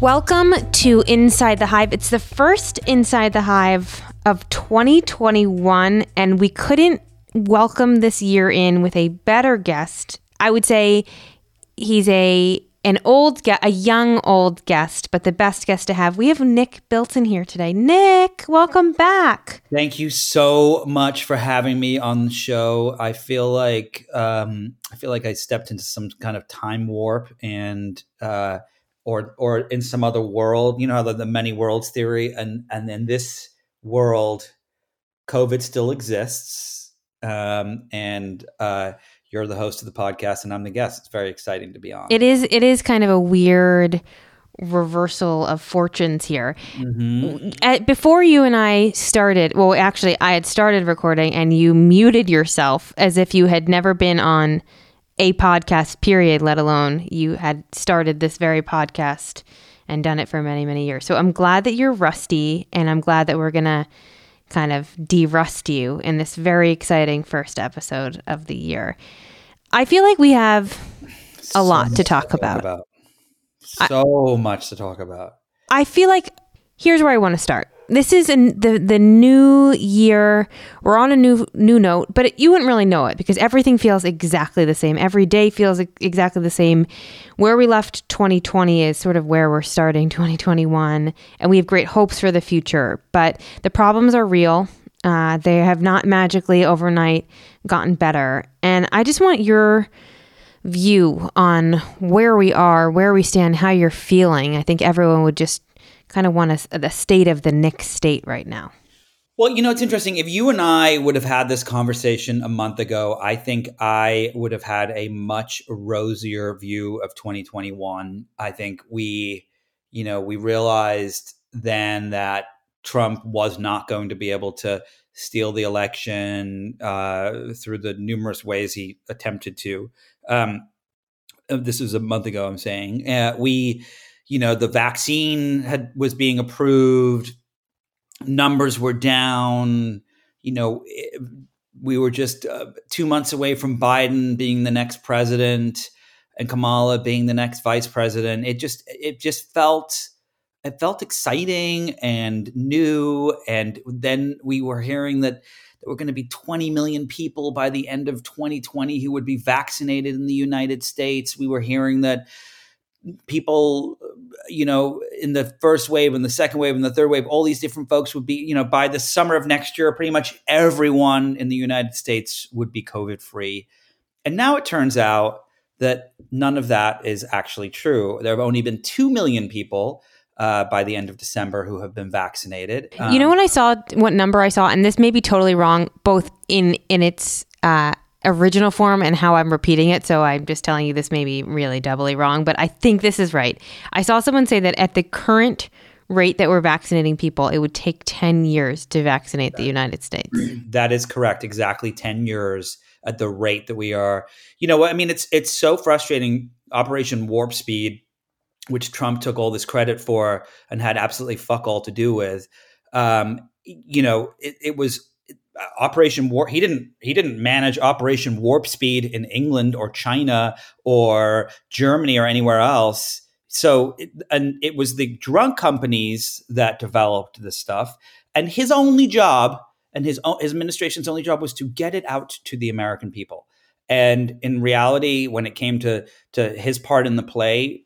Welcome to Inside the Hive. It's the first Inside the Hive of 2021, and we couldn't welcome this year in with a better guest. I would say he's a an old a young old guest, but the best guest to have. We have Nick Bilton here today. Nick, welcome back. Thank you so much for having me on the show. I feel like um, I feel like I stepped into some kind of time warp and. Uh, or or in some other world. You know how the, the many worlds theory, and and in this world, COVID still exists, um, and uh, you're the host of the podcast, and I'm the guest. It's very exciting to be on. It is. It is kind of a weird reversal of fortunes here. Mm-hmm. At, before you and I started, well, actually, I had started recording, and you muted yourself as if you had never been on a podcast period let alone you had started this very podcast and done it for many many years so i'm glad that you're rusty and i'm glad that we're gonna kind of de-rust you in this very exciting first episode of the year i feel like we have a So lot much to talk about. So much to talk about. I feel like here's where I want to start. This is in the the new year. We're on a new new note, but it, you wouldn't really know it because everything feels exactly the same. Every day feels exactly the same. Where we left 2020 is sort of where we're starting 2021, and we have great hopes for the future. But the problems are real. Uh, they have not magically overnight gotten better, and I just want your view on where we are, where we stand, how you're feeling. I think everyone would just kind of want a, the state of the Nick state right now. Well, you know, it's interesting. If you and I would have had this conversation a month ago, I think I would have had a much rosier view of 2021. I think we, you know, we realized then that Trump was not going to be able to steal the election uh, through the numerous ways he attempted to. Um, this was a month ago, I'm saying. Uh, we, you know the vaccine had was being approved numbers were down you know it, we were just uh, 2 months away from Biden being the next president and Kamala being the next vice president. It just it just felt it felt exciting and new. And then we were hearing that there were going to be 20 million people by the end of 2020 who would be vaccinated in the United States. We were hearing that people you know in the first wave and the second wave and the third wave all these different folks would be you know by the summer of next year pretty much everyone in the united states would be covid free and now it turns out that none of that is actually true. There have only been 2 million people uh, by the end of December who have been vaccinated. Um, you know, when I saw? What number I saw, and this may be totally wrong, both in in its uh, original form and how I'm repeating it. So I'm just telling you this may be really doubly wrong, but I think this is right. I saw someone say that at the current rate that we're vaccinating people, it would take 10 years to vaccinate the United States. That is correct. Exactly 10 years at the rate that we are. You know what? I mean, it's it's so frustrating. Operation Warp Speed, which Trump took all this credit for and had absolutely fuck all to do with. Um, you know, it, it was Uh, Operation Warp. He didn't. He didn't manage Operation Warp Speed in England or China or Germany or anywhere else. So, it, and it was the drug companies that developed this stuff. And his only job, and his own, his administration's only job, was to get it out to the American people. And in reality, when it came to to his part in the play,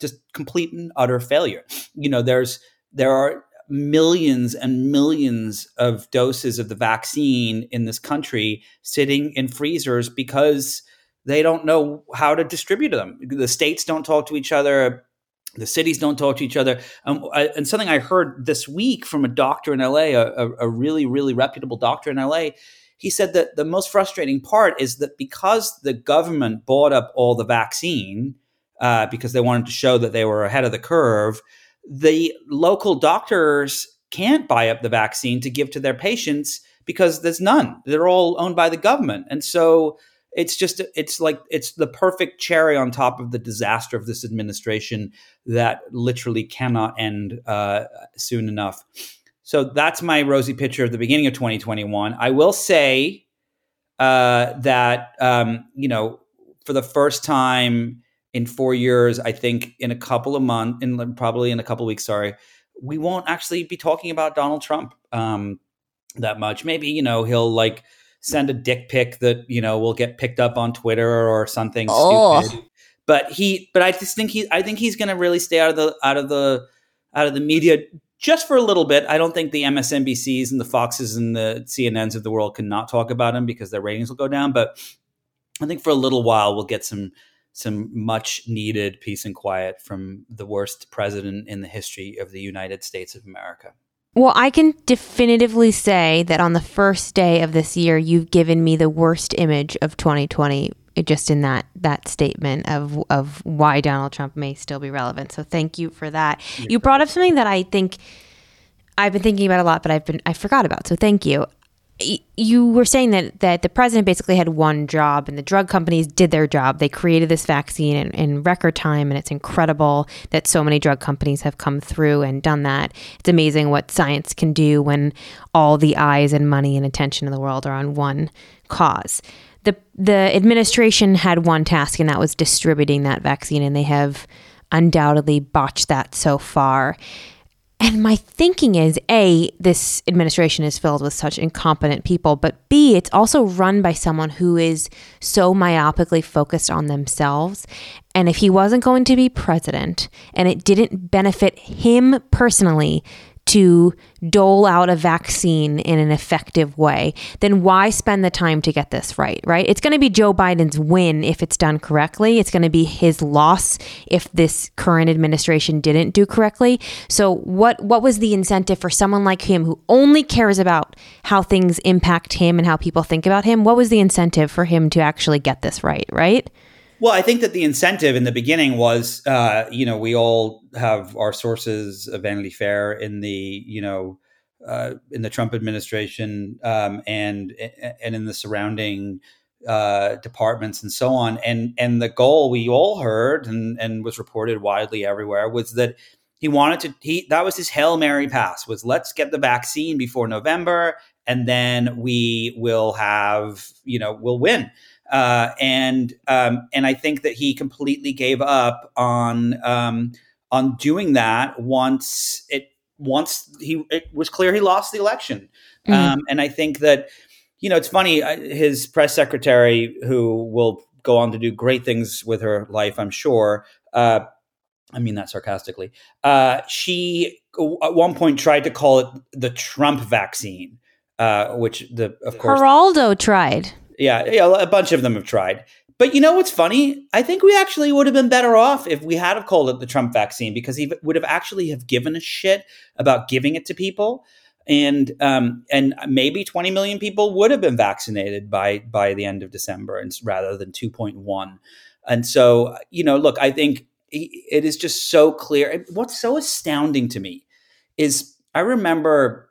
just complete and utter failure. You know, there's there are millions and millions of doses of the vaccine in this country sitting in freezers because they don't know how to distribute them. The states don't talk to each other. The cities don't talk to each other. Um, I, and something I heard this week from a doctor in LA, a, a really, really reputable doctor in LA, he said that the most frustrating part is that because the government bought up all the vaccine, uh, because they wanted to show that they were ahead of the curve, the local doctors can't buy up the vaccine to give to their patients because there's none. They're all owned by the government. And so it's just it's like it's the perfect cherry on top of the disaster of this administration that literally cannot end uh, soon enough. So that's my rosy picture of the beginning of 2021. I will say uh, that um, you know for the first time in four years, I think in a couple of months, in probably in a couple of weeks, sorry, we won't actually be talking about Donald Trump um, that much. Maybe you know he'll like send a dick pic that you know will get picked up on Twitter or something oh. stupid. But he, but I just think he, I think he's going to really stay out of the out of the out of the media just for a little bit. I don't think the MSNBCs and the Foxes and the CNNs of the world cannot talk about him because their ratings will go down. But I think for a little while we'll get some some much needed peace and quiet from the worst president in the history of the United States of America. Well, I can definitively say that on the first day of this year, you've given me the worst image of 2020 eh, just in that that statement of of why Donald Trump may still be relevant. So thank you for that. You brought up something that I think I've been thinking about a lot, but I've been I forgot about. So thank you you were saying that that the president basically had one job and the drug companies did their job. They created this vaccine in, in, record time and it's incredible that so many drug companies have come through and done that. It's amazing what science can do when all the eyes and money and attention in the world are on one cause. The the administration had one task and that was distributing that vaccine and they have undoubtedly botched that so far and my thinking is A, this administration is filled with such incompetent people, but B, it's also run by someone who is so myopically focused on themselves. And if he wasn't going to be president and it didn't benefit him personally, to dole out a vaccine in an effective way, then why spend the time to get this right, right? It's going to be Joe Biden's win if it's done correctly. It's going to be his loss if this current administration didn't do correctly. So what what was the incentive for someone like him who only cares about how things impact him and how people think about him? What was the incentive for him to actually get this right, right? Well, I think that the incentive in the beginning was, uh, you know, we all have our sources of Vanity Fair in the, you know, uh, in the Trump administration um, and and in the surrounding uh, departments and so on. And and the goal we all heard and and was reported widely everywhere was that he wanted to he that was his hail mary pass was let's get the vaccine before November and then we will have you know we'll win. Uh, and um, and I think that he completely gave up on um, on doing that once it once he it was clear he lost the election. Mm-hmm. Um, and I think that you know it's funny his press secretary who will go on to do great things with her life, I'm sure. Uh, I mean that sarcastically. Uh, she at one point tried to call it the Trump vaccine, uh, which the of course Geraldo tried. Yeah, yeah, a bunch of them have tried. But you know what's funny? I think we actually would have been better off if we had have called it the Trump vaccine because he would have actually have given a shit about giving it to people, and um, and maybe 20 million people would have been vaccinated by by the end of December, and rather than 2.1. And so, you know, look, I think it is just so clear. What's so astounding to me is I remember,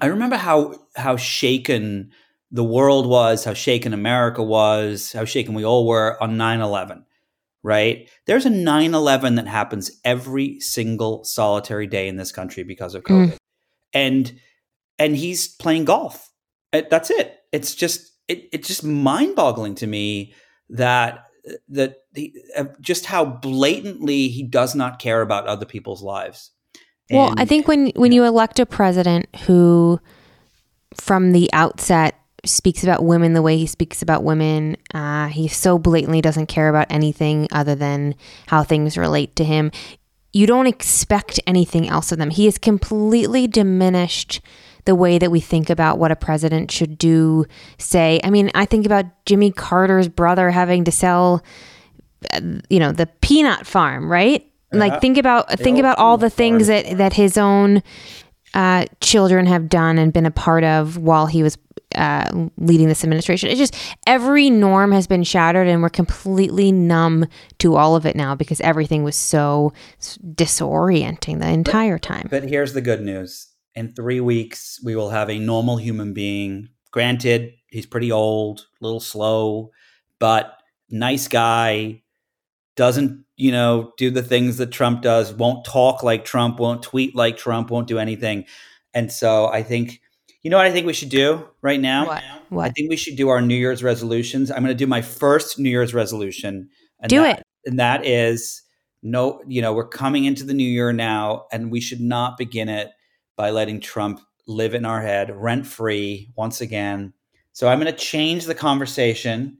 I remember how how shaken the world was, how shaken America was, how shaken we all were on 9 11, right? There's a 9 11 that happens every single solitary day in this country because of COVID. Mm. And and he's playing golf. That's it. It's just it, it's just mind boggling to me that that he, uh, just how blatantly he does not care about other people's lives. And, well, I think when when you elect a president who, from the outset, speaks about women the way he speaks about women. Uh, he so blatantly doesn't care about anything other than how things relate to him. You don't expect anything else of them. He has completely diminished the way that we think about what a president should do. Say, I mean, I think about Jimmy Carter's brother having to sell, uh, you know, the peanut farm, right? Yeah. Like think about think about all the things that that his own uh, children have done and been a part of while he was uh, leading this administration. It's just every norm has been shattered, and we're completely numb to all of it now because everything was so disorienting the entire time. But here's the good news: in three weeks, we will have a normal human being. Granted, he's pretty old, a little slow, but nice guy. Doesn't you know do the things that Trump does? Won't talk like Trump. Won't tweet like Trump. Won't do anything. And so I think you know what I think we should do right now? What? What? I think we should do our New Year's resolutions. I'm going to do my first New Year's resolution. And do that, it. and that is no, you know, we're coming into the new year now, and we should not begin it by letting Trump live in our head rent free once again. So I'm going to change the conversation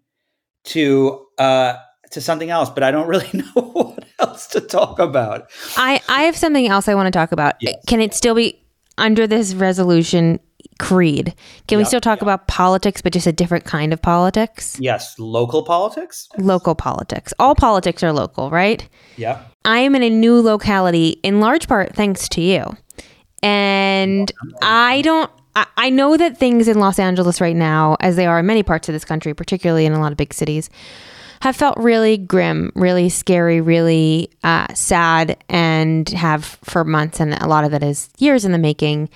to uh, to something else, but I don't really know what else to talk about. I I have something else I want to talk about. Yes. Can it still be under this resolution creed? Can we still talk about politics, but just a different kind of politics? Yes, local politics. Local politics. All politics are local, right? Yeah. I am in a new locality in large part thanks to you. And I don't, I, I know that things in Los Angeles right now, as they are in many parts of this country, particularly in a lot of big cities, have felt really grim, really scary, really uh, sad, and have for months. And a lot of that is years in the making.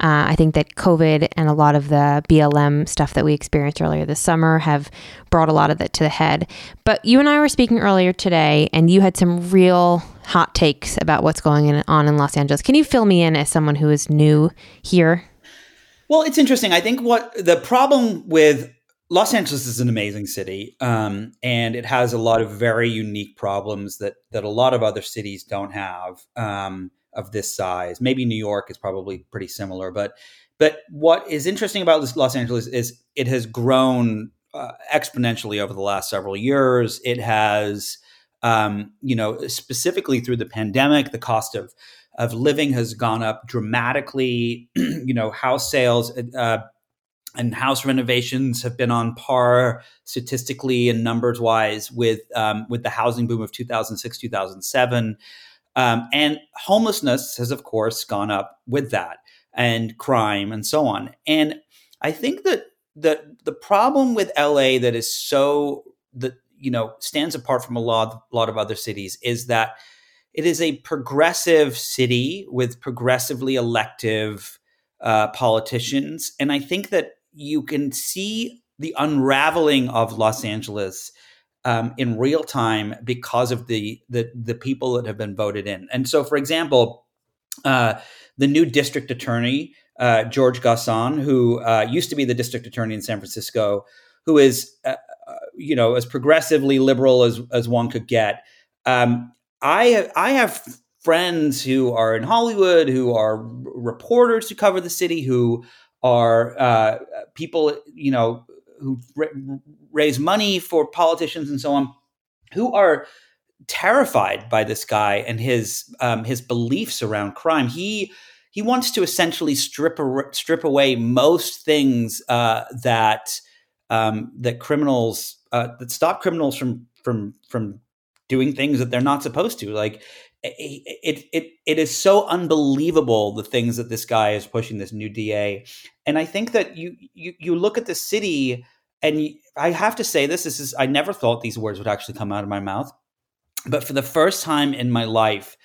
Uh, I think that COVID and a lot of the BLM stuff that we experienced earlier this summer have brought a lot of that to the head. But you and I were speaking earlier today, and you had some real hot takes about what's going on in Los Angeles. Can you fill me in as someone who is new here? Well, it's interesting. I think what the problem with Los Angeles is an amazing city, um, and it has a lot of very unique problems that that a lot of other cities don't have um, of this size. Maybe New York is probably pretty similar, but but what is interesting about Los Angeles is it has grown uh, exponentially over the last several years. It has, um, you know, specifically through the pandemic, the cost of of living has gone up dramatically. you know, house sales uh, and house renovations have been on par statistically and numbers wise with um, with the housing boom of 2006 2007 um, and homelessness has of course gone up with that and crime and so on. And i think that the the problem with la that is so that you know stands apart from a lot lot of other cities is that it is a progressive city with progressively elective uh, politicians. And i think that you can see the unraveling of Los Angeles um, in real time because of the, the the people that have been voted in. And so, for example, uh, the new district attorney uh, George Gascón, who uh, used to be the district attorney in San Francisco, who is uh, uh, you know as progressively liberal as as one could get. Um, I I have friends who are in Hollywood, who are reporters who cover the city, who are uh, people you know who raise money for politicians and so on, who are terrified by this guy and his um, his beliefs around crime. He he wants to essentially strip strip away most things uh, that um, that criminals uh, that stop criminals from from from doing things that they're not supposed to. Like it, it it is so unbelievable the things that this guy is pushing this new DA, and I think that you you you look at the city, and I have to say this. This is I never thought these words would actually come out of my mouth, but for the first time in my life,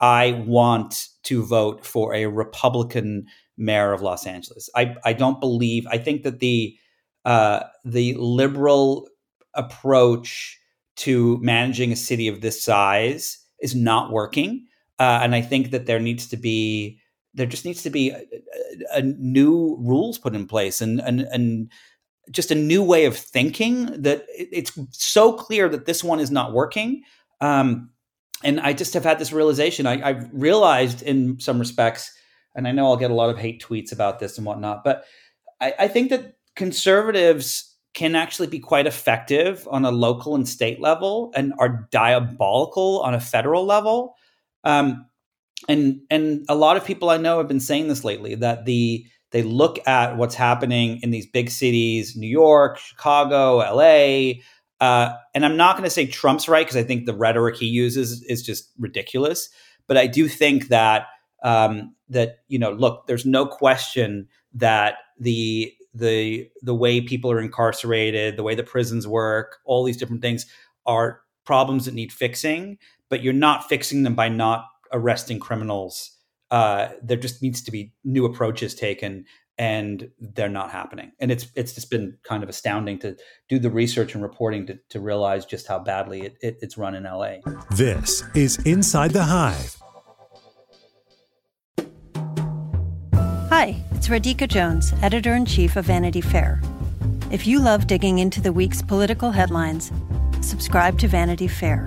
I want to vote for a Republican mayor of Los Angeles. I I don't believe. I think that the uh, the liberal approach to managing a city of this size is not working. Uh, and I think that there needs to be there just needs to be a, a, a new rules put in place and, and and just a new way of thinking that it's so clear that this one is not working. Um, and I just have had this realization. I, I've realized in some respects, and I know I'll get a lot of hate tweets about this and whatnot, but I, I think that conservatives can actually be quite effective on a local and state level and are diabolical on a federal level. Um, and and a lot of people I know have been saying this lately that the they look at what's happening in these big cities, New York, Chicago, LA, uh, and I'm not going to say Trump's right because I think the rhetoric he uses is just ridiculous. But I do think that um, that you know, look, there's no question that the the the way people are incarcerated, the way the prisons work, all these different things are problems that need fixing. But you're not fixing them by not arresting criminals. Uh, there just needs to be new approaches taken, and they're not happening. And it's it's just been kind of astounding to do the research and reporting to, to realize just how badly it, it, it's run in LA. This is Inside the Hive. Hi, it's Radhika Jones, editor in chief of Vanity Fair. If you love digging into the week's political headlines, subscribe to Vanity Fair.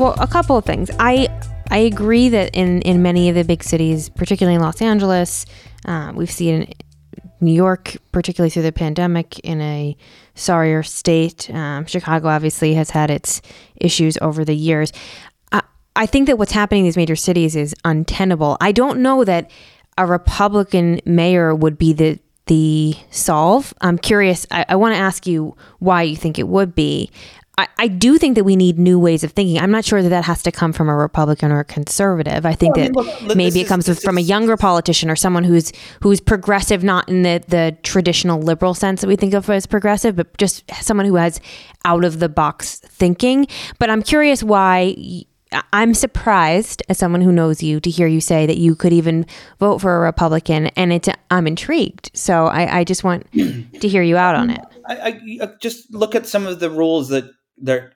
Well, a couple of things. I I agree that in in many of the big cities, particularly in Los Angeles, uh, we've seen New York, particularly through the pandemic, in a sorrier state. Um, Chicago obviously has had its issues over the years. I, I think that what's happening in these major cities is untenable. I don't know that a Republican mayor would be the the solve. I'm curious. I, I want to ask you why you think it would be. I, I do think that we need new ways of thinking. I'm not sure that that has to come from a Republican or a conservative. I think Well, I mean, that look, look, maybe it comes is- this from a younger politician or someone who's who's progressive, not in the the traditional liberal sense that we think of as progressive, but just someone who has out of the box thinking. But I'm curious why. y- I'm surprised, as someone who knows you, to hear you say that you could even vote for a Republican, and it's I'm intrigued. So I, I just want to hear you out on it. I, I, I just look at some of the rules that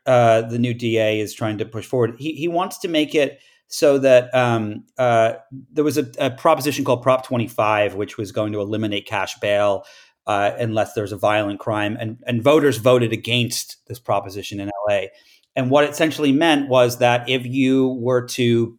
uh, the new DA is trying to push forward. He he wants to make it so that um, uh, there was a, a proposition called Prop 25, which was going to eliminate cash bail uh, unless there's a violent crime, and and voters voted against this proposition in LA. And what it essentially meant was that if you were to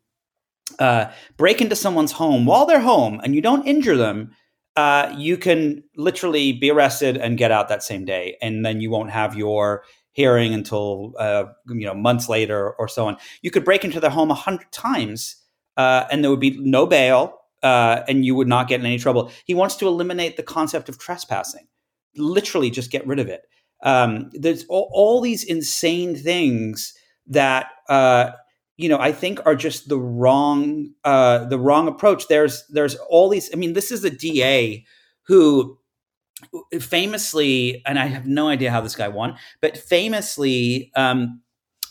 uh, break into someone's home while they're home and you don't injure them, uh, you can literally be arrested and get out that same day, and then you won't have your hearing until uh, you know months later or so on. You could break into their home a hundred times, uh, and there would be no bail, uh, and you would not get in any trouble. He wants to eliminate the concept of trespassing, literally just get rid of it. Um, there's all, all these insane things that uh, you know I think are just the wrong uh, the wrong approach. There's there's all these. I mean, this is a DA who famously, and I have no idea how this guy won, but famously, um,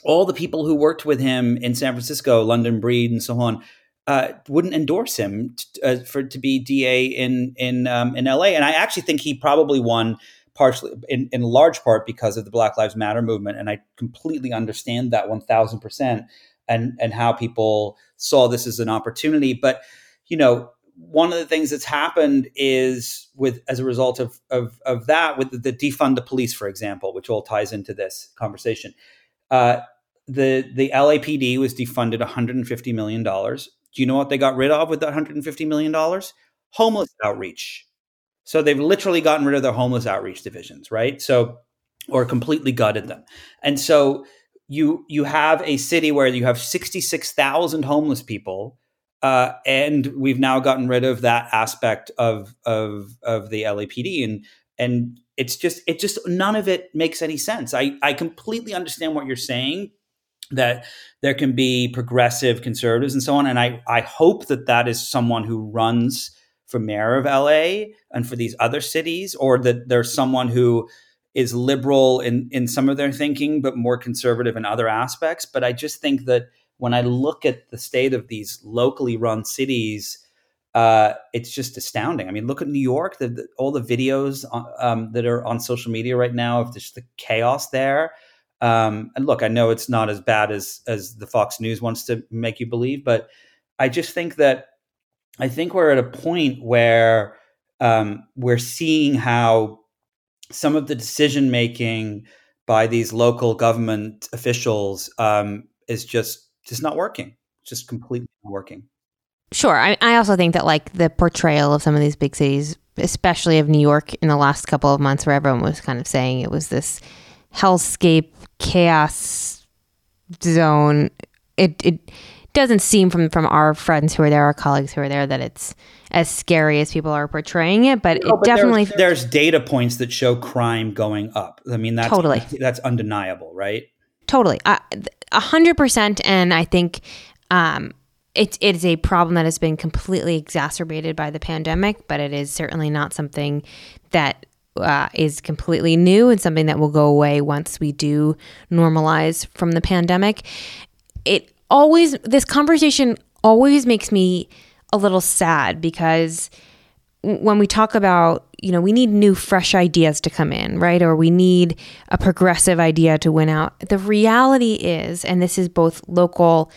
all the people who worked with him in San Francisco, London Breed, and so on, uh, wouldn't endorse him t- uh, for to be DA in in um, in LA. And I actually think he probably won partially in, in large part because of the Black Lives Matter movement. And I completely understand that one thousand percent and and how people saw this as an opportunity. But you know, one of the things that's happened is with as a result of of, of that with the, the defund the police, for example, which all ties into this conversation. Uh, the the LAPD was defunded 150 million dollars. Do you know what they got rid of with that 150 million dollars? Homeless outreach. So they've literally gotten rid of their homeless outreach divisions, right? So or completely gutted them. And so you you have a city where you have 66,000 homeless people uh, and we've now gotten rid of that aspect of of of the LAPD and and it's just it just none of it makes any sense. I I completely understand what you're saying that there can be progressive conservatives and so on. And I I hope that that is someone who runs for mayor of LA and for these other cities or that there's someone who is liberal in in some of their thinking but more conservative in other aspects. But I just think that when I look at the state of these locally run cities, uh, it's just astounding. I mean, look at New York, the, the, all the videos on, um, that are on social media right now of just the chaos there. Um, and look, I know it's not as bad as as the Fox News wants to make you believe, but I just think that I think we're at a point where um, we're seeing how some of the decision making by these local government officials um, is just just not working, just completely working. Sure. I, I also think that like the portrayal of some of these big cities, especially of New York in the last couple of months where everyone was kind of saying it was this hellscape chaos zone. It, it doesn't seem from from our friends who are there, our colleagues who are there, that it's as scary as people are portraying it. But no, it but definitely there's, there's, data points that show crime going up. I mean, that's totally that's undeniable, right? Totally. I, 100% and I think um, it, it is a problem that has been completely exacerbated by the pandemic, but it is certainly not something that uh, is completely new and something that will go away once we do normalize from the pandemic. It always, this conversation always makes me a little sad because when we talk about you know we need new fresh ideas to come in right or we need a progressive idea to win out the reality is and this is both local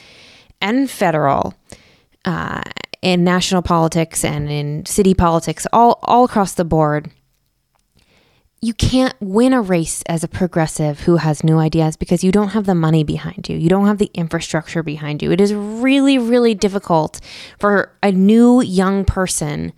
and federal uh, in national politics and in city politics all all across the board you can't win a race as a progressive who has new ideas because you don't have the money behind you. You don't have the infrastructure behind you. It is really, really difficult for a new young person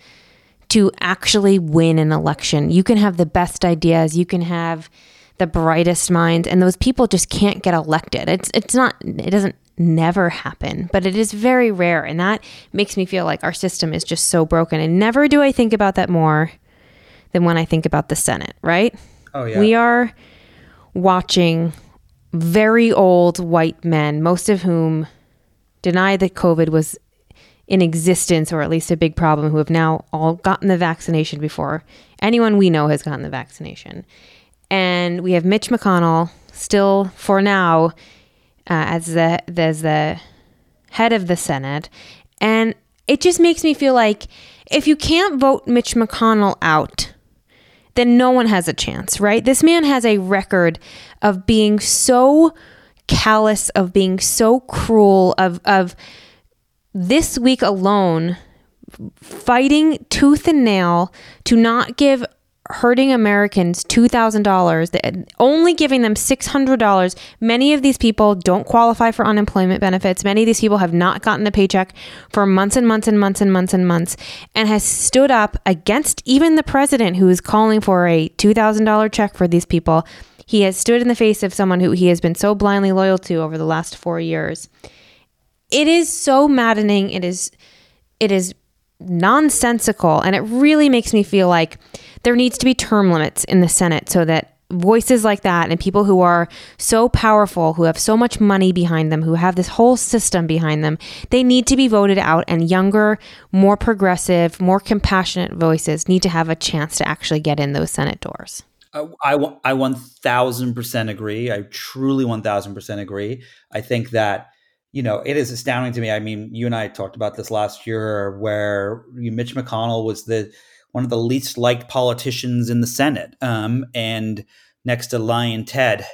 to actually win an election. You can have the best ideas, you can have the brightest minds, and those people just can't get elected. It's it's not it doesn't never happen, but it is very rare, and that makes me feel like our system is just so broken. And never do I think about that more than when I think about the Senate, right? Oh yeah. We are watching very old white men, most of whom deny that COVID was in existence or at least a big problem, who have now all gotten the vaccination before anyone we know has gotten the vaccination. And we have Mitch McConnell still, for now, uh, as the as the head of the Senate, and it just makes me feel like if you can't vote Mitch McConnell out, then no one has a chance, right? This man has a record of being so callous, of being so cruel, of of this week alone fighting tooth and nail to not give hurting Americans $2,000, only giving them $600. Many of these people don't qualify for unemployment benefits. Many of these people have not gotten a paycheck for months and months and months and months and months and has stood up against even the president who is calling for a $2,000 check for these people. He has stood in the face of someone who he has been so blindly loyal to over the last 4 years. It is so maddening. It is it is nonsensical and it really makes me feel like there needs to be term limits in the Senate so that voices like that and people who are so powerful, who have so much money behind them, who have this whole system behind them, they need to be voted out. And younger, more progressive, more compassionate voices need to have a chance to actually get in those Senate doors. Uh, I, I 1000% agree. I truly 1000% agree. I think that, you know, it is astounding to me. I mean, you and I talked about this last year where Mitch McConnell was the one of the least liked politicians in the Senate, um, and next to Lyin' Ted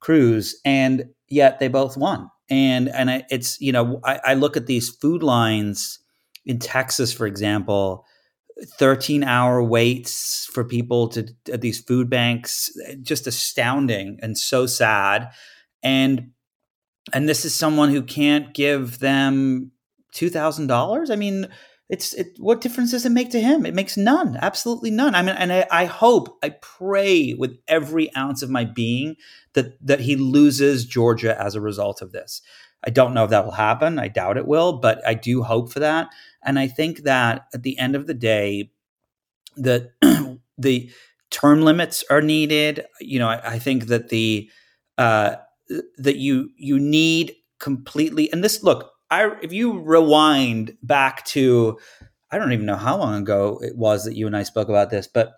Cruz, and yet they both won. And and it's you know I, I look at these food lines in Texas, for example, 13 hour waits for people to at these food banks just astounding and so sad and and this is someone who can't give them $2000 i mean it's it, what difference does it make to him? It makes none, absolutely none. I mean, and I, I hope, I pray with every ounce of my being that that he loses Georgia as a result of this. I don't know if that will happen. I doubt it will, but I do hope for that. And I think that at the end of the day, that the term limits are needed. You know, I, I think that the uh, that you you need completely. And this look, I if you rewind back to I don't even know how long ago it was that you and I spoke about this, but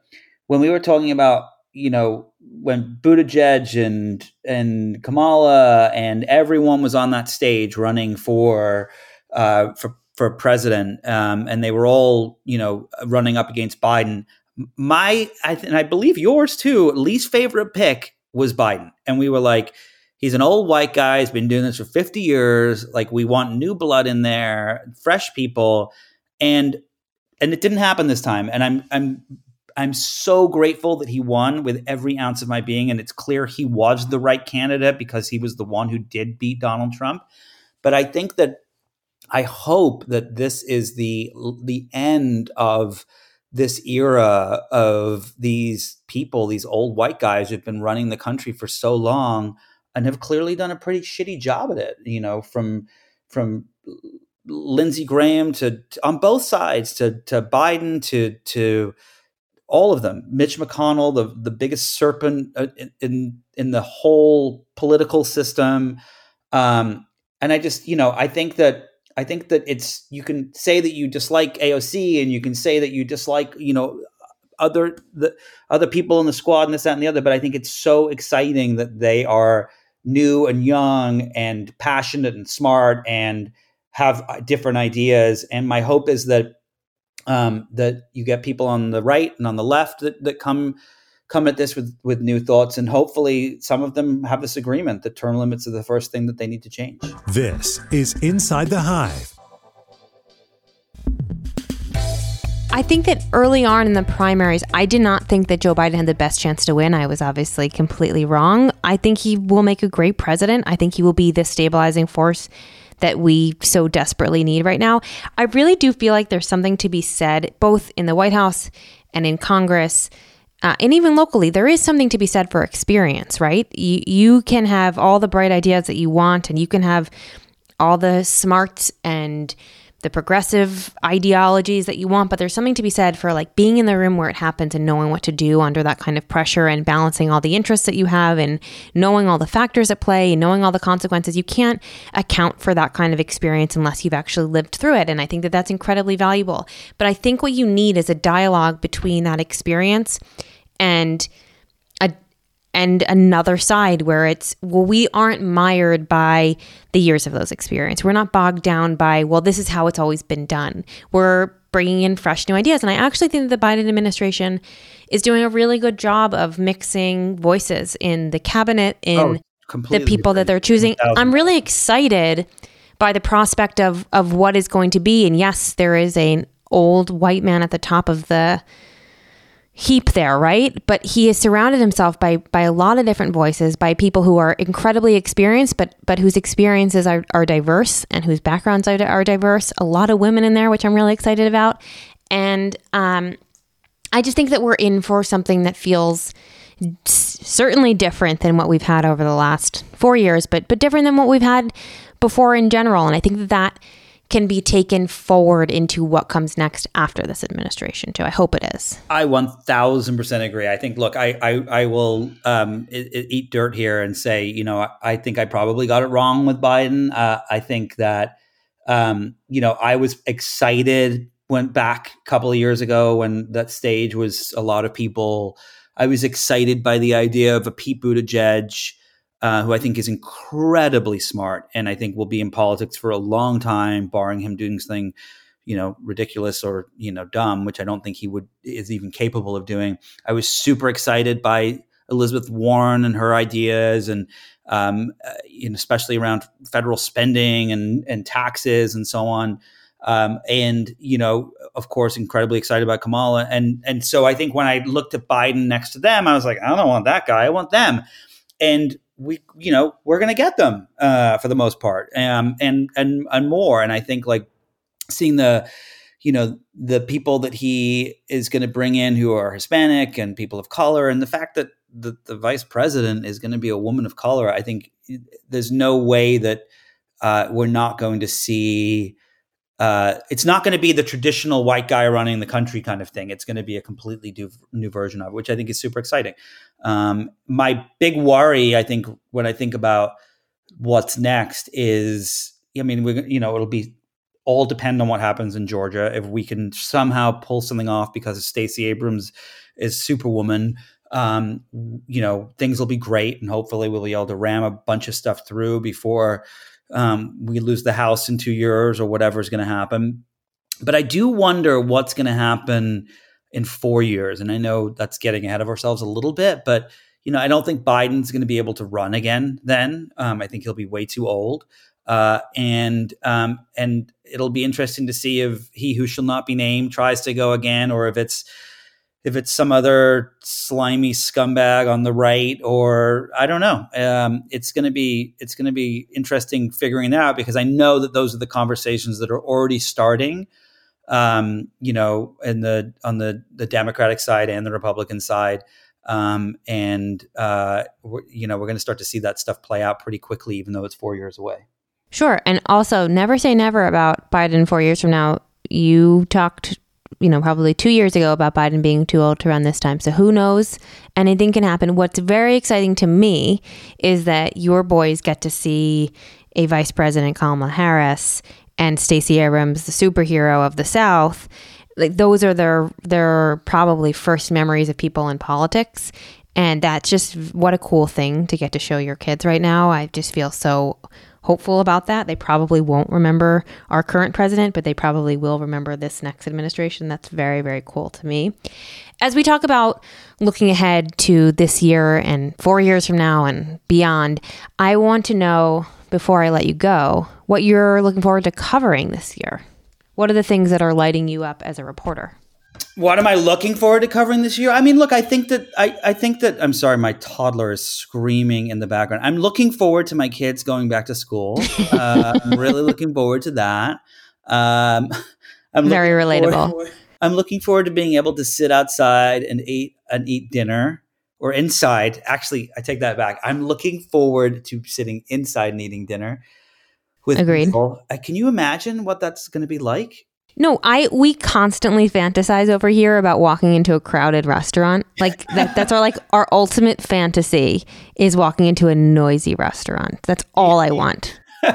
when we were talking about you know when Buttigieg and and Kamala and everyone was on that stage running for uh, for for president, um, and they were all you know running up against Biden. My I th- and I believe yours too. Least favorite pick was Biden, and we were like, he's an old white guy. He's been doing this for 50 years. Like we want new blood in there, fresh people. And and it didn't happen this time. And I'm I'm I'm so grateful that he won with every ounce of my being. And it's clear he was the right candidate because he was the one who did beat Donald Trump. But I think that I hope that this is the the end of this era of these people, these old white guys who've been running the country for so long and have clearly done a pretty shitty job at it. You know, from from Lindsey Graham to, to, on both sides to to Biden to to all of them. Mitch McConnell, the the biggest serpent uh, in in, in the whole political system. Um, and I just, you know, I think that I think that it's you can say that you dislike AOC and you can say that you dislike, you know, other the other people in the squad and this that and the other. But I think it's so exciting that they are new and young and passionate and smart and have uh, different ideas. And my hope is that um, that you get people on the right and on the left that, that come come at this with with new thoughts and hopefully some of them have this agreement that term limits are the first thing that they need to change This is Inside the Hive. I think that early on in the primaries, I did not think that Joe Biden had the best chance to win. I was obviously completely wrong. I think he will make a great president. I think he will be the stabilizing force that we so desperately need right now. I really do feel like there's something to be said, both in the White House and in Congress. Uh, and even locally, there is something to be said for experience, right? You, you can have all the bright ideas that you want, and you can have all the smarts and the progressive ideologies that you want, but there's something to be said for like being in the room where it happens and knowing what to do under that kind of pressure and balancing all the interests that you have and knowing all the factors at play knowing all the consequences. You can't account for that kind of experience unless you've actually lived through it. And I think that that's incredibly valuable. But I think what you need is a dialogue between that experience and and another side where it's well we aren't mired by the years of those experience. We're not bogged down by well this is how it's always been done. We're bringing in fresh new ideas. And i actually think that the biden administration is doing a really good job of mixing voices in the cabinet in oh, the people that they're choosing. I'm really excited by the prospect of of what is going to be. And yes there is an old white man at the top of the heap there, right? But he has surrounded himself by by a lot of different voices, by people who are incredibly experienced, but but whose experiences are, are diverse and whose backgrounds are, are diverse. A lot of women in there, which I'm really excited about, and um, I just think that we're in for something that feels certainly different than what we've had over the last four years, but but different than what we've had before in general. And I think that that can be taken forward into what comes next after this administration too. I hope it is. I one thousand percent agree. I think. Look, I I, I will um, eat dirt here and say, you know, I think I probably got it wrong with Biden. Uh, I think that um, you know I was excited went back a couple of years ago when that stage was a lot of people. I was excited by the idea of a Pete Buttigieg uh, who I think is incredibly smart and I think will be in politics for a long time, barring him doing something, you know, ridiculous or you know dumb, which I don't think he would is even capable of doing. I was super excited by Elizabeth Warren and her ideas, and um, uh, especially around federal spending and and taxes and so on. Um, and you know, of course, incredibly excited about Kamala, and and so I think when I looked at Biden next to them, I was like, I don't want that guy, I want them. And we you know we're going to get them uh, for the most part um, and and and more. And i think like seeing the you know the people that he is going to bring in who are hispanic and people of color and the fact that the, the vice president is going to be a woman of color i think there's no way that uh, we're not going to see uh, it's not going to be the traditional white guy running the country kind of thing. It's going to be a completely new, new version of it, which I think is super exciting. Um, my big worry, I think, when I think about what's next is, I mean, we you know, it'll be all depend on what happens in Georgia. If we can somehow pull something off because Stacey Abrams is Superwoman, um, you know, things will be great, and hopefully we'll be able to ram a bunch of stuff through before um, we lose the house in two years or whatever is going to happen. But I do wonder what's going to happen in four years. And I know that's getting ahead of ourselves a little bit, but you know, I don't think Biden's going to be able to run again. Then um, I think he'll be way too old, uh, and um, and it'll be interesting to see if he who shall not be named tries to go again, or if it's if it's some other slimy scumbag on the right or I don't know. Um, it's going to be it's going to be interesting figuring that out because I know that those are the conversations that are already starting. Um, you know, in the on the the Democratic side and the Republican side. Um, and uh, you know we're going to start to see that stuff play out pretty quickly, even though it's four years away. Sure, and also never say never about Biden four years from now. You talked you know, probably two years ago about Biden being too old to run this time. So who knows? Anything can happen. What's very exciting to me is that your boys get to see a Vice President Kamala Harris and Stacey Abrams, the superhero of the South. Like those are their their probably first memories of people in politics. And that's just what a cool thing to get to show your kids right now. I just feel so hopeful about that. They probably won't remember our current president, but they probably will remember this next administration. That's very, very cool to me. As we talk about looking ahead to this year and four years from now and beyond, I want to know before I let you go what you're looking forward to covering this year. What are the things that are lighting you up as a reporter? What am I looking forward to covering this year? I mean, look, I think that I, I think that I'm sorry, my toddler is screaming in the background. I'm looking forward to my kids going back to school. Uh, I'm really looking forward to that. Um, I'm very relatable. Forward, I'm looking forward to being able to sit outside and eat and eat dinner or inside. Actually, I take that back. I'm looking forward to sitting inside and eating dinner with Agreed. people. Uh, can you imagine what that's going to be like? No, I we constantly fantasize over here about walking into a crowded restaurant. Like that, that's our like our ultimate fantasy is walking into a noisy restaurant. That's all I want.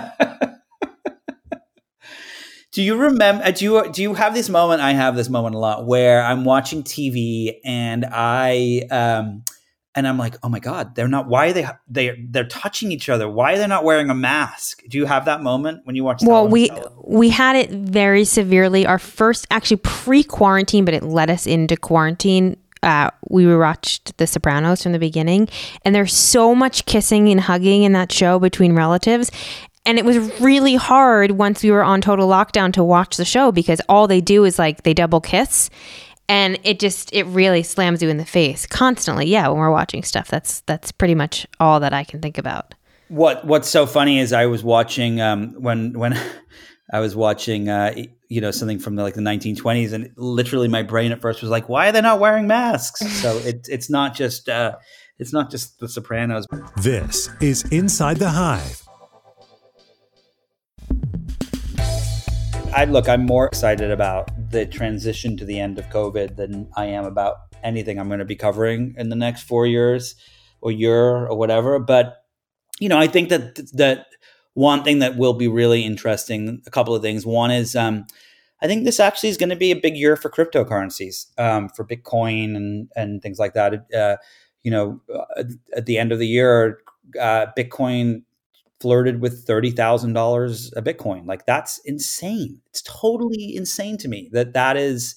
do you remember uh, do you do you have this moment I have this moment a lot where I'm watching TV and I um and I'm like, oh my god, they're not. Why are they they they're touching each other? Why are they not wearing a mask? Do you have that moment when you watch? Well, we we had it very severely. Our first, actually pre quarantine, but it led us into quarantine. Uh, we watched The Sopranos from the beginning, and there's so much kissing and hugging in that show between relatives. And it was really hard once we were on total lockdown to watch the show because all they do is like they double kiss and it just it really slams you in the face constantly. Yeah when we're watching stuff that's that's pretty much all that i can think about. What what's so funny is i was watching um, when when i was watching uh, you know something from the, like the 1920s and literally my brain at first was like why are they not wearing masks? So it, it's not just uh, it's not just the sopranos. This is inside the hive I look, I'm more excited about the transition to the end of COVID than I am about anything I'm going to be covering in the next four years or year or whatever. But you know, I think that that one thing that will be really interesting, a couple of things. One is um, I think this actually is going to be a big year for cryptocurrencies, um, for Bitcoin and and things like that. Uh, you know, uh, at the end of the year, uh, Bitcoin flirted with $30,000 a Bitcoin. Like that's insane. It's totally insane to me that that is,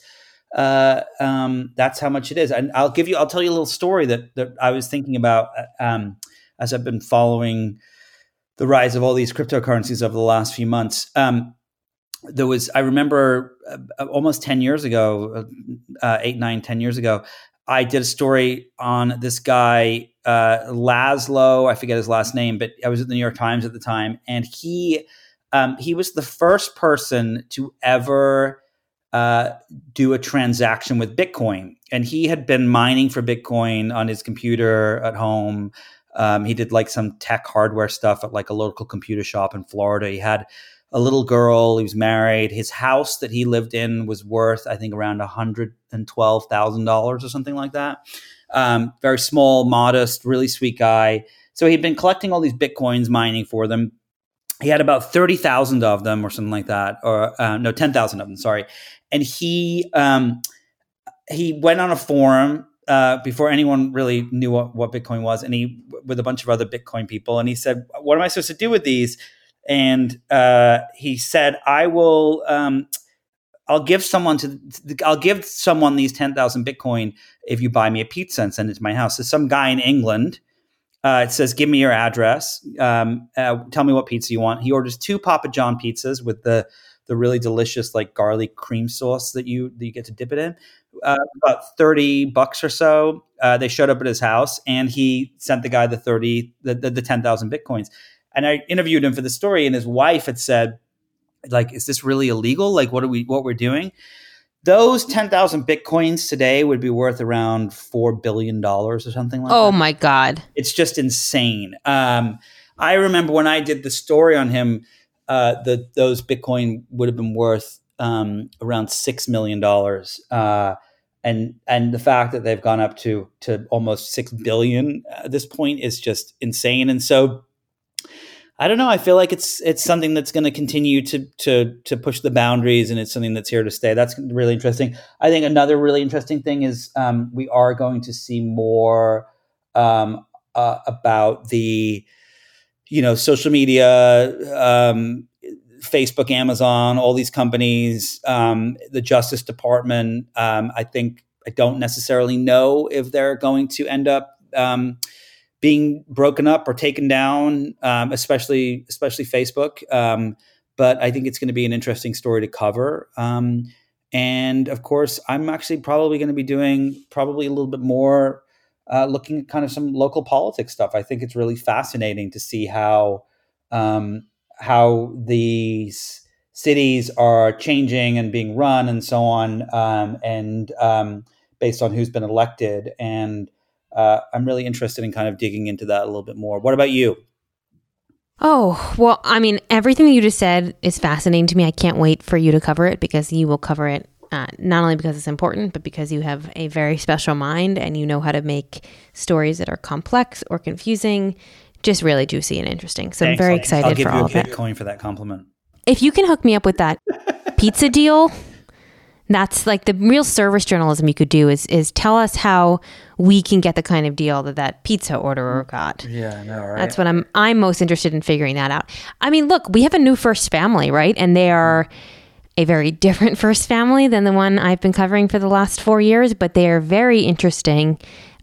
uh, um, that's how much it is. And I'll give you, I'll tell you a little story that, that I was thinking about, uh, um, as I've been following the rise of all these cryptocurrencies over the last few months. Um, there was, I remember uh, almost 10 years ago, uh, eight, nine, 10 years ago, I did a story on this guy, uh, Laszlo. I forget his last name, but I was at the New York Times at the time, and he um, he was the first person to ever uh, do a transaction with Bitcoin, and he had been mining for Bitcoin on his computer at home. Um, he did like some tech hardware stuff at like a local computer shop in Florida. He had a little girl. He was married. His house that he lived in was worth, I think, around hundred and twelve thousand dollars or something like that. Um, very small, modest, really sweet guy. So he'd been collecting all these bitcoins, mining for them. He had about thirty thousand of them, or something like that, or uh, no, ten thousand of them. Sorry, and he um, he went on a forum uh, before anyone really knew what, what Bitcoin was, and he with a bunch of other Bitcoin people, and he said, "What am I supposed to do with these?" and uh, he said, "I will." Um, I'll give someone to I'll give someone these ten thousand Bitcoin if you buy me a pizza and send it to my house. So some guy in England uh, it says, "Give me your address. Um, uh, tell me what pizza you want." He orders two Papa John pizzas with the the really delicious like garlic cream sauce that you that you get to dip it in. Uh, about thirty bucks or so. Uh, they showed up at his house, and he sent the guy the thirty the the, the ten thousand bitcoins. And I interviewed him for the story, and his wife had said, like, is this really illegal? Like, what are we what we're doing? Those ten thousand bitcoins today would be worth around four billion dollars or something like oh that. Oh my god, it's just insane. Um, I remember when I did the story on him, uh, the those Bitcoin would have been worth um, around six million dollars. Uh, and and the fact that they've gone up to to almost six billion at this point is just insane. And so I don't know. I feel like it's it's something that's going to continue to to to push the boundaries, and it's something that's here to stay. That's really interesting. I think another really interesting thing is um, we are going to see more um, uh, about the you know social media um, facebook amazon all these companies um, the justice department um, i think i don't necessarily know if they're going to end up um, being broken up or taken down um, especially especially facebook um, but i think it's going to be an interesting story to cover and of course i'm actually probably going to be doing probably a little bit more uh, looking at kind of some local politics stuff. I think it's really fascinating to see how um, how these cities are changing and being run and so on, um, and um, based on who's been elected. And uh, I'm really interested in kind of digging into that a little bit more. What about you? Oh, well, I mean, everything that you just said is fascinating to me. I can't wait for you to cover it because you will cover it uh, not only because it's important, but because you have a very special mind and you know how to make stories that are complex or confusing just really juicy and interesting. So Thanks. I'm very excited I'll give for you all a of it. Bitcoin for that compliment. If you can hook me up with that pizza deal, that's like the real service journalism you could do is is tell us how we can get the kind of deal that that pizza orderer got. Yeah, I know, right? That's what I'm I'm most interested in figuring that out. I mean, look, we have a new first family, right? And they are a very different first family than the one I've been covering for the last four years, but they are very interesting.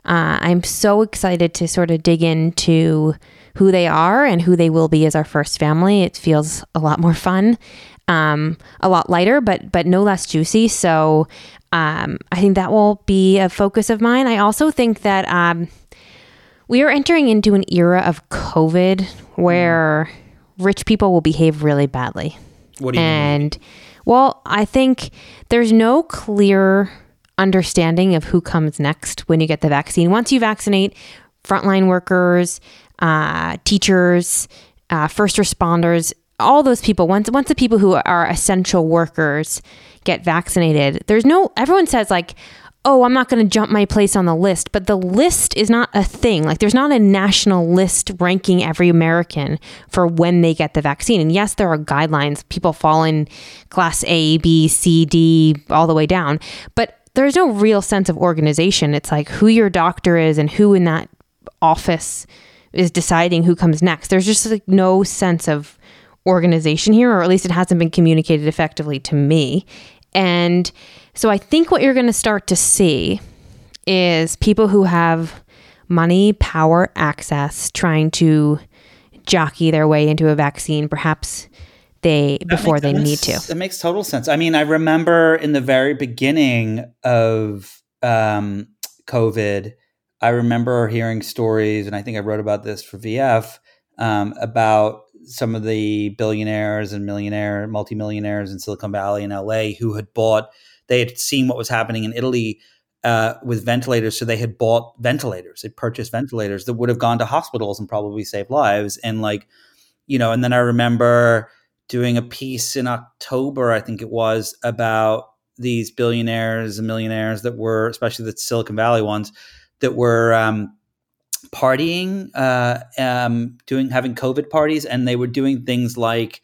Uh, I'm so excited to sort of dig into who they are and who they will be as our first family. It feels a lot more fun, um, a lot lighter, but but no less juicy. So um, I think that will be a focus of mine. I also think that um, we are entering into an era of COVID where rich people will behave really badly. What do you and mean? Well, I think there's no clear understanding of who comes next when you get the vaccine. Once you vaccinate frontline workers, uh, teachers, uh, first responders, all those people, once once the people who are essential workers get vaccinated, there's no everyone says like, oh, I'm not going to jump my place on the list. But the list is not a thing. Like, there's not a national list ranking every American for when they get the vaccine. And yes, there are guidelines. People fall in class A, B, C, D, all the way down. But there's no real sense of organization. It's like who your doctor is and who in that office is deciding who comes next. There's just like no sense of organization here, or at least it hasn't been communicated effectively to me. And so I think what you're going to start to see is people who have money, power, access trying to jockey their way into a vaccine, perhaps they that before makes, they need to. That makes total sense. I mean, I remember in the very beginning of um, COVID, I remember hearing stories, and I think I wrote about this for VF um, about some of the billionaires and millionaire, multimillionaires in Silicon Valley and LA who had bought they had seen what was happening in Italy uh, with ventilators, so they had bought ventilators. They purchased ventilators that would have gone to hospitals and probably saved lives. And like, you know, and then I remember doing a piece in October, I think it was, about these billionaires and millionaires that were, especially the Silicon Valley ones, that were um, partying, uh, um, doing having COVID parties, and they were doing things like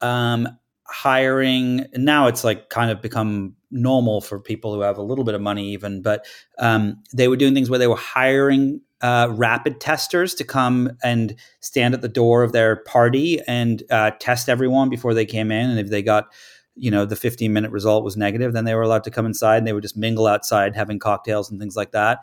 um, hiring. Now it's like kind of become normal for people who have a little bit of money even but um, they were doing things where they were hiring uh, rapid testers to come and stand at the door of their party and uh, test everyone before they came in and if they got you know the 15 minute result was negative then they were allowed to come inside and they would just mingle outside having cocktails and things like that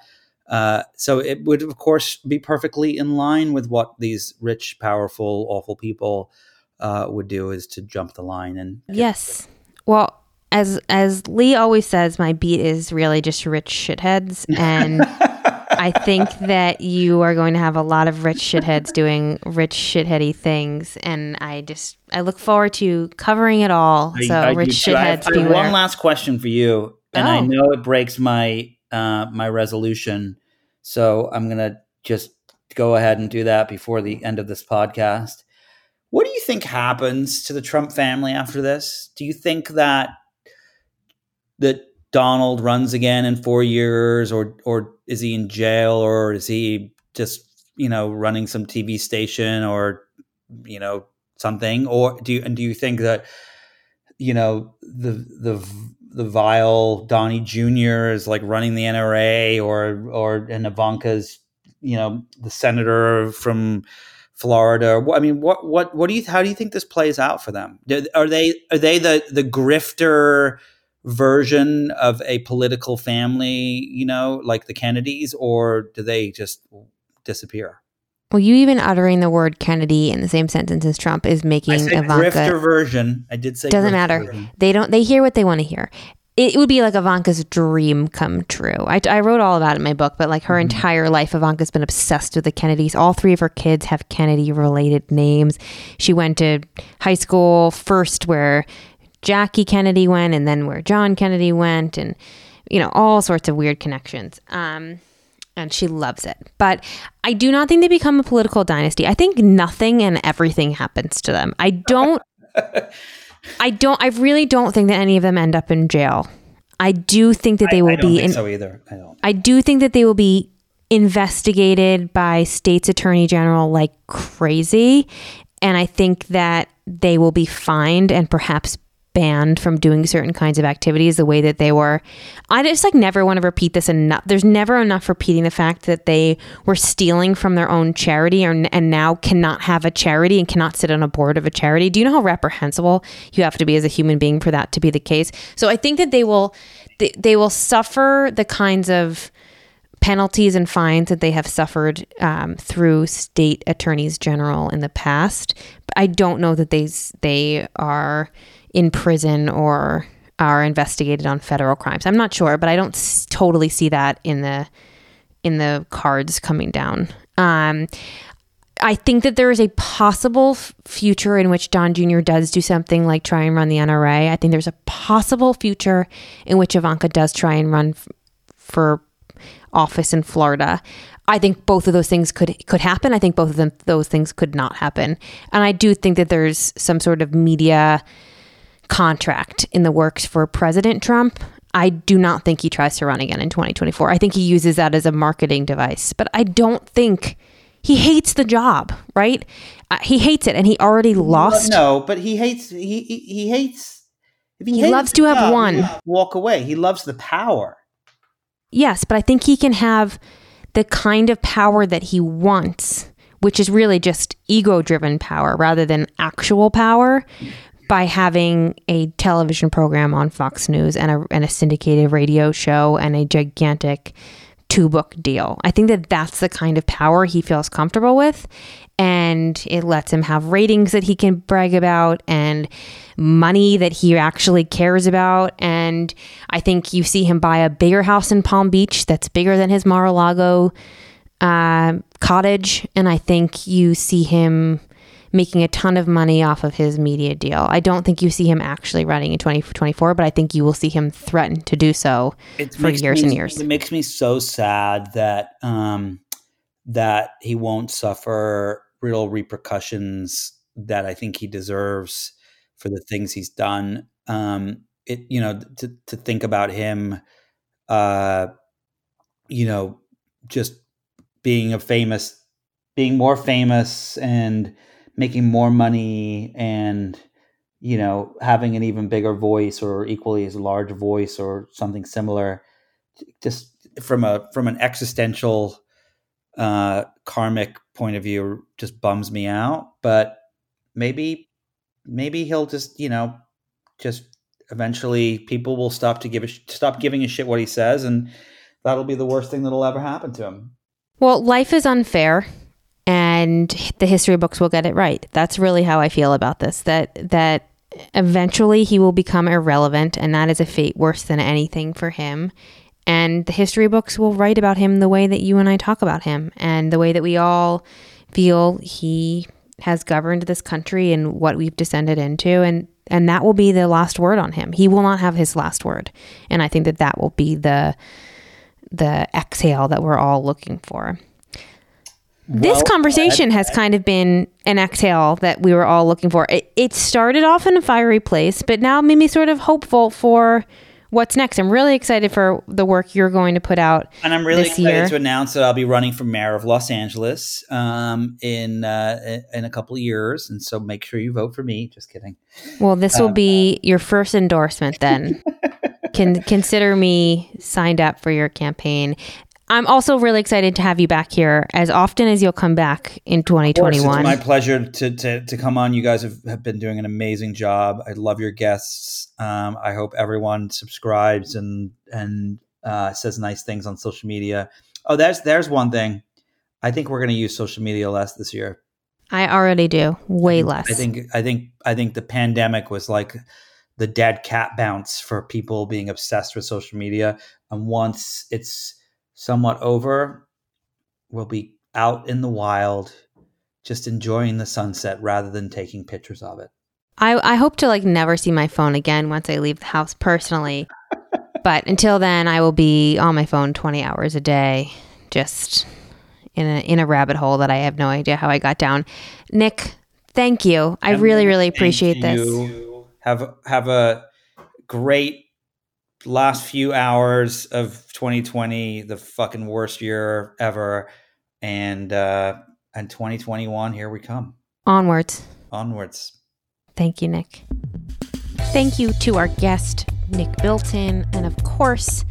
uh, so it would of course be perfectly in line with what these rich powerful awful people uh, would do is to jump the line and yes well as as Lee always says, my beat is really just rich shitheads, and I think that you are going to have a lot of rich shitheads doing rich shitheady things, and I just I look forward to covering it all. I, so I rich shitheads, I have, beware. one last question for you, and oh. I know it breaks my uh, my resolution, so I'm gonna just go ahead and do that before the end of this podcast. What do you think happens to the Trump family after this? Do you think that that Donald runs again in four years, or or is he in jail, or is he just you know running some TV station, or you know something, or do you and do you think that you know the the the vile Donnie Jr. is like running the NRA, or or and Ivanka's you know the senator from Florida. I mean, what what what do you how do you think this plays out for them? Are they are they the the grifter version of a political family, you know, like the Kennedys, or do they just disappear? Well, you even uttering the word Kennedy in the same sentence as Trump is making I said Ivanka. grifter version. I did say Doesn't matter. version. They don't. They hear what they want to hear. It would be like Ivanka's dream come true. I, I wrote all about it in my book, but like her Mm-hmm. entire life, Ivanka's been obsessed with the Kennedys. All three of her kids have Kennedy related names. She went to high school first where Jackie Kennedy went, and then where John Kennedy went, and you know all sorts of weird connections. Um, and she loves it. But I do not think they become a political dynasty. I think nothing and everything happens to them. I don't. I don't. I really don't think that any of them end up in jail. I do think that they I, will I don't be. think in, so either. I don't. I do think that they will be investigated by state's attorney general like crazy, and I think that they will be fined and perhaps banned from doing certain kinds of activities the way that they were. I just like never want to repeat this enough. There's never enough repeating the fact that they were stealing from their own charity or, and now cannot have a charity and cannot sit on a board of a charity. Do you know how reprehensible you have to be as a human being for that to be the case? So I think that they will they, they will suffer the kinds of penalties and fines that they have suffered um, through state attorneys general in the past. But I don't know that they they are in prison or are investigated on federal crimes. I'm not sure, but I don't s- totally see that in the in the cards coming down. Um, I think that there is a possible f- future in which Don Jr. does do something like try and run the NRA. I think there's a possible future in which Ivanka does try and run f- for office in Florida. I think both of those things could could happen. I think both of them those things could not happen. And I do think that there's some sort of media contract in the works for President Trump. I do not think he tries to run again in 2024. I think he uses that as a marketing device, but I don't think he hates the job, right? Uh, he hates it and he already lost. No, but he hates. He he, he hates. If He hated loves to have job, won. Walk away. He loves the power. Yes, but I think he can have the kind of power that he wants, which is really just ego driven power rather than actual power, by having a television program on Fox News and a, and a syndicated radio show and a gigantic two book deal. I think that that's the kind of power he feels comfortable with. And it lets him have ratings that he can brag about and money that he actually cares about. And I think you see him buy a bigger house in Palm Beach that's bigger than his Mar a Lago uh, cottage. And I think you see him making a ton of money off of his media deal. I don't think you see him actually running in 2024, but I think you will see him threaten to do so It for years me- and years. It makes me so sad that um, that he won't suffer real repercussions that I think he deserves for the things he's done. Um, it you know to to think about him, uh, you know, just being a famous, being more famous and making more money and you know having an even bigger voice or equally as large voice or something similar just from a from an existential uh karmic point of view just bums me out. But maybe maybe he'll just you know just eventually people will stop to give a stop giving a shit what he says and that'll be the worst thing that'll ever happen to him. Well, life is unfair and the history books will get it right. That's really how I feel about this. That that eventually he will become irrelevant and that is a fate worse than anything for him. And the history books will write about him the way that you and I talk about him and the way that we all feel he has governed this country and what we've descended into and and that will be the last word on him. He will not have his last word. And I think that that will be the the exhale that we're all looking for. This Well, conversation has kind of been an exhale that we were all looking for. It, it started off in a fiery place, but now made me sort of hopeful for what's next. I'm really excited for the work you're going to put out. And I'm really excited year. to announce that I'll be running for mayor of Los Angeles um, in uh, in a couple of years, and so make sure you vote for me. Just kidding. Well, this will be your first endorsement then. Can consider me signed up for your campaign. I'm also really excited to have you back here as often as you'll come back in 2021. It's my pleasure to, to, to come on. You guys have, have been doing an amazing job. I love your guests. Um, I hope everyone subscribes and and uh, says nice things on social media. Oh, there's there's one thing. I think we're going to use social media less this year. I already do way less. I think I think I think the pandemic was like the dead cat bounce for people being obsessed with social media. And once it's somewhat over, we'll be out in the wild, just enjoying the sunset rather than taking pictures of it. I, I hope to like never see my phone again once I leave the house personally. but until then, I will be on my phone 20 hours a day, just in a, in a rabbit hole that I have no idea how I got down. Nick, thank you. I really, really appreciate this. Have have a great last few hours of 2020, the fucking worst year ever, and uh, and 2021, here we come. Onwards. Onwards. Thank you, Nick. Thank you to our guest, Nick Bilton, and of course,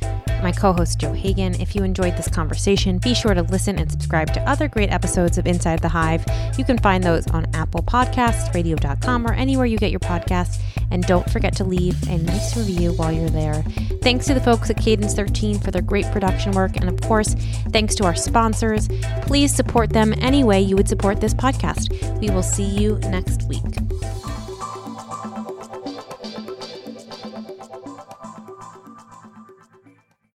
my co host Joe Hagan. If you enjoyed this conversation, be sure to listen and subscribe to other great episodes of Inside the Hive. You can find those on Apple Podcasts, radio.com, or anywhere you get your podcasts. And don't forget to leave a nice review while you're there. Thanks to the folks at Cadence 13 for their great production work. And of course, thanks to our sponsors. Please support them any way you would support this podcast. We will see you next week.